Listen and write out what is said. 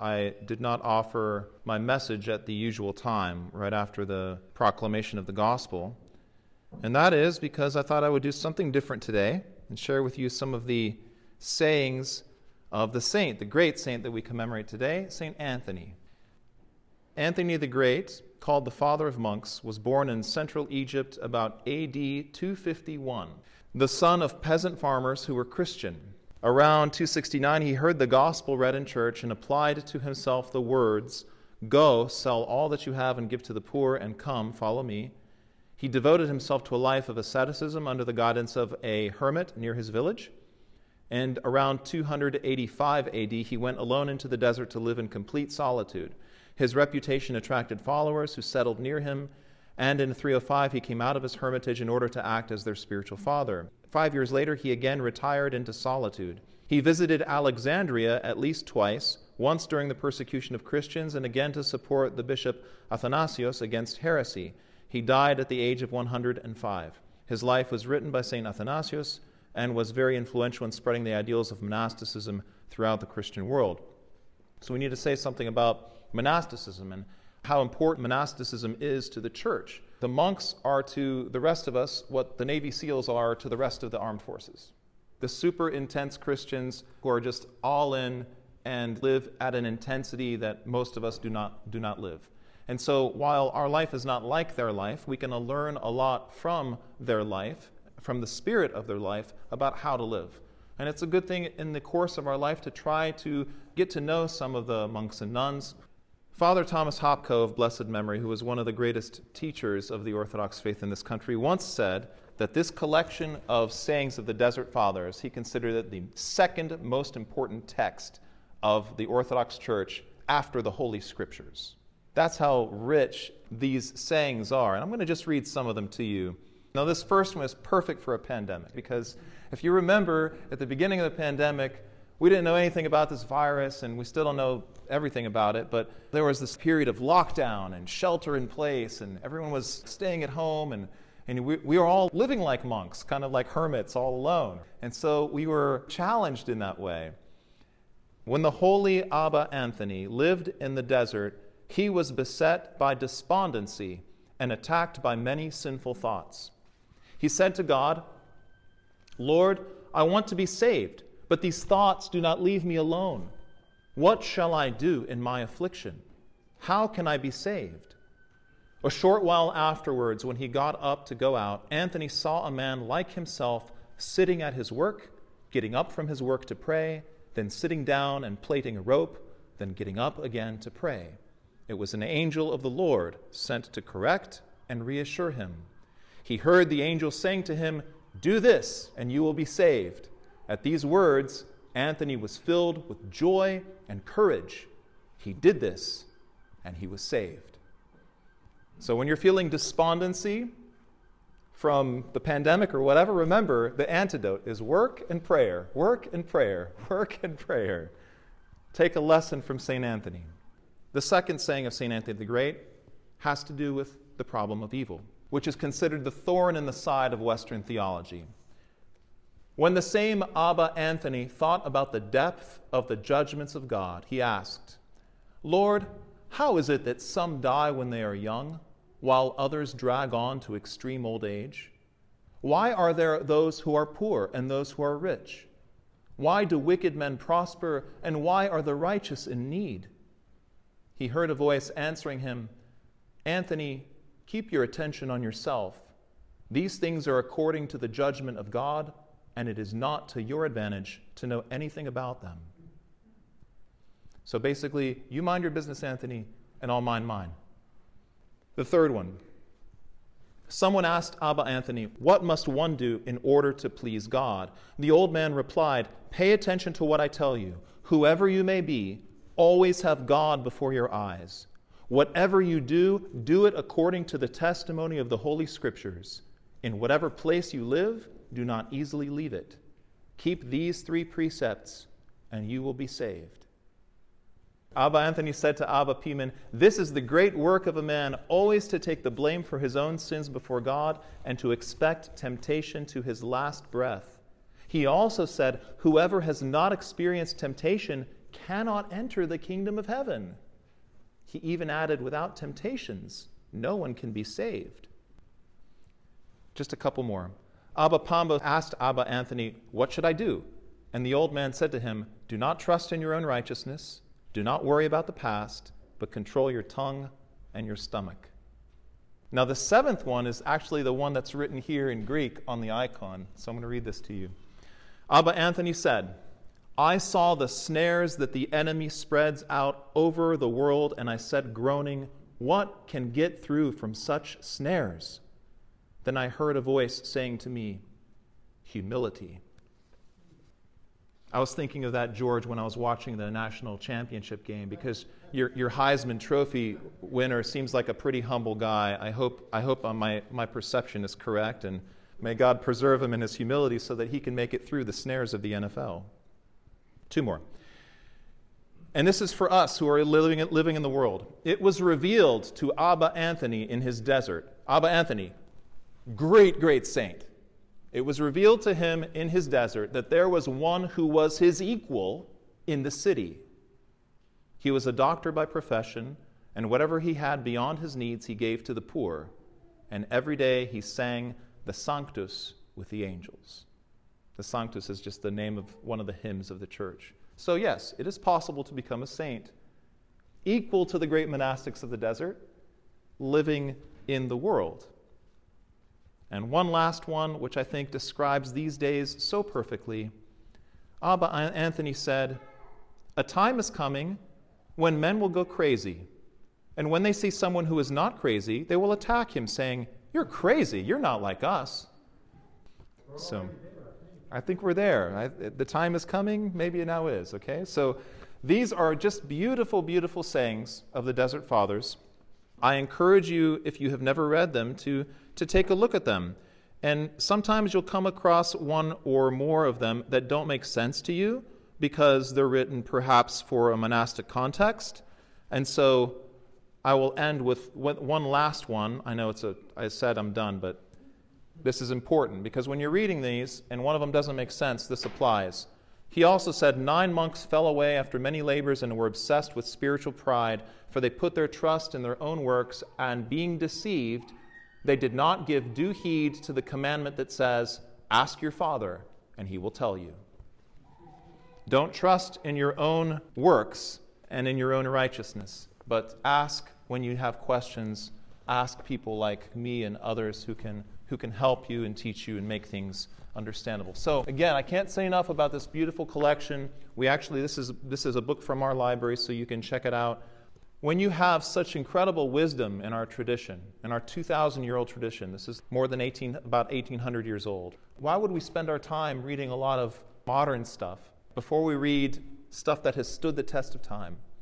I did not offer my message at the usual time, right after the proclamation of the gospel. And that is because I thought I would do something different today and share with you some of the sayings of the saint, the great saint that we commemorate today, St. Anthony. Anthony the Great, called the father of monks, was born in central Egypt about AD 251, the son of peasant farmers who were Christian. Around 269, he heard the gospel read in church and applied to himself the words, Go, sell all that you have and give to the poor, and come, follow me. He devoted himself to a life of asceticism under the guidance of a hermit near his village. And around 285 AD, he went alone into the desert to live in complete solitude. His reputation attracted followers who settled near him, and in 305 he came out of his hermitage in order to act as their spiritual father. Five years later, he again retired into solitude. He visited Alexandria at least twice, once during the persecution of Christians, and again to support the bishop Athanasius against heresy. He died at the age of 105. His life was written by St. Athanasius and was very influential in spreading the ideals of monasticism throughout the Christian world. So we need to say something about monasticism and how important monasticism is to the church. The monks are to the rest of us what the Navy SEALs are to the rest of the armed forces. The super intense Christians who are just all in and live at an intensity that most of us do not, do not live. And so, while our life is not like their life, we can learn a lot from their life, from the spirit of their life, about how to live. And it's a good thing in the course of our life to try to get to know some of the monks and nuns Father Thomas Hopko of blessed memory, who was one of the greatest teachers of the Orthodox faith in this country, once said that this collection of sayings of the Desert Fathers, he considered it the second most important text of the Orthodox Church after the Holy Scriptures. That's how rich these sayings are. And I'm going to just read some of them to you. Now, this first one is perfect for a pandemic because if you remember at the beginning of the pandemic, we didn't know anything about this virus, and we still don't know everything about it, but there was this period of lockdown and shelter in place, and everyone was staying at home, and, and we, we were all living like monks, kind of like hermits, all alone. And so we were challenged in that way. When the holy Abba Anthony lived in the desert, he was beset by despondency and attacked by many sinful thoughts. He said to God, Lord, I want to be saved. But these thoughts do not leave me alone. What shall I do in my affliction? How can I be saved? A short while afterwards, when he got up to go out, Anthony saw a man like himself sitting at his work, getting up from his work to pray, then sitting down and plaiting a rope, then getting up again to pray. It was an angel of the Lord sent to correct and reassure him. He heard the angel saying to him, Do this, and you will be saved. At these words, Anthony was filled with joy and courage. He did this, and he was saved. So when you're feeling despondency from the pandemic or whatever, remember the antidote is work and prayer, work and prayer, work and prayer. Take a lesson from St. Anthony. The second saying of St. Anthony the Great has to do with the problem of evil, which is considered the thorn in the side of Western theology. When the same Abba Anthony thought about the depth of the judgments of God, he asked, Lord, how is it that some die when they are young, while others drag on to extreme old age? Why are there those who are poor and those who are rich? Why do wicked men prosper, and why are the righteous in need? He heard a voice answering him, Anthony, keep your attention on yourself. These things are according to the judgment of God and it is not to your advantage to know anything about them. So basically, you mind your business, Anthony, and I'll mind mine. The third one. Someone asked Abba Anthony, What must one do in order to please God? The old man replied, Pay attention to what I tell you. Whoever you may be, always have God before your eyes. Whatever you do, do it according to the testimony of the Holy Scriptures. In whatever place you live, do not easily leave it. Keep these three precepts, and you will be saved. Abba Anthony said to Abba Pimen, This is the great work of a man, always to take the blame for his own sins before God and to expect temptation to his last breath. He also said, Whoever has not experienced temptation cannot enter the kingdom of heaven. He even added, without temptations, no one can be saved. Just a couple more. Abba Pamba asked Abba Anthony, What should I do? And the old man said to him, Do not trust in your own righteousness, do not worry about the past, but control your tongue and your stomach. Now, the seventh one is actually the one that's written here in Greek on the icon. So I'm going to read this to you. Abba Anthony said, I saw the snares that the enemy spreads out over the world, and I said, groaning, What can get through from such snares? Then I heard a voice saying to me, Humility. I was thinking of that, George, when I was watching the national championship game because your, your Heisman Trophy winner seems like a pretty humble guy. I hope, I hope my, my perception is correct, and may God preserve him in his humility so that he can make it through the snares of the NFL. Two more. And this is for us who are living, living in the world. It was revealed to Abba Anthony in his desert. Abba Anthony, great, great saint. It was revealed to him in his desert that there was one who was his equal in the city. He was a doctor by profession, and whatever he had beyond his needs he gave to the poor. And every day he sang the Sanctus with the angels. The Sanctus is just the name of one of the hymns of the church. So, yes, it is possible to become a saint, equal to the great monastics of the desert, living in the world. And one last one, which I think describes these days so perfectly. Abba Anthony said, A time is coming when men will go crazy. And when they see someone who is not crazy, they will attack him, saying, You're crazy. You're not like us. So I think we're there. I, the time is coming. Maybe it now is, okay? So these are just beautiful, beautiful sayings of the Desert Fathers. I encourage you, if you have never read them, to to take a look at them. And sometimes you'll come across one or more of them that don't make sense to you because they're written perhaps for a monastic context. And so I will end with one last one. I know it's a, I said I'm done, but this is important because when you're reading these and one of them doesn't make sense, this applies. He also said, Nine monks fell away after many labors and were obsessed with spiritual pride, for they put their trust in their own works, and being deceived, they did not give due heed to the commandment that says, Ask your Father, and he will tell you. Don't trust in your own works and in your own righteousness, but ask when you have questions. Ask people like me and others who can, who can help you and teach you and make things understandable. So, again, I can't say enough about this beautiful collection. We actually, this is, this is a book from our library, so you can check it out. When you have such incredible wisdom in our tradition, in our 2,000 year old tradition, this is more than 18, about 1,800 years old, why would we spend our time reading a lot of modern stuff before we read stuff that has stood the test of time?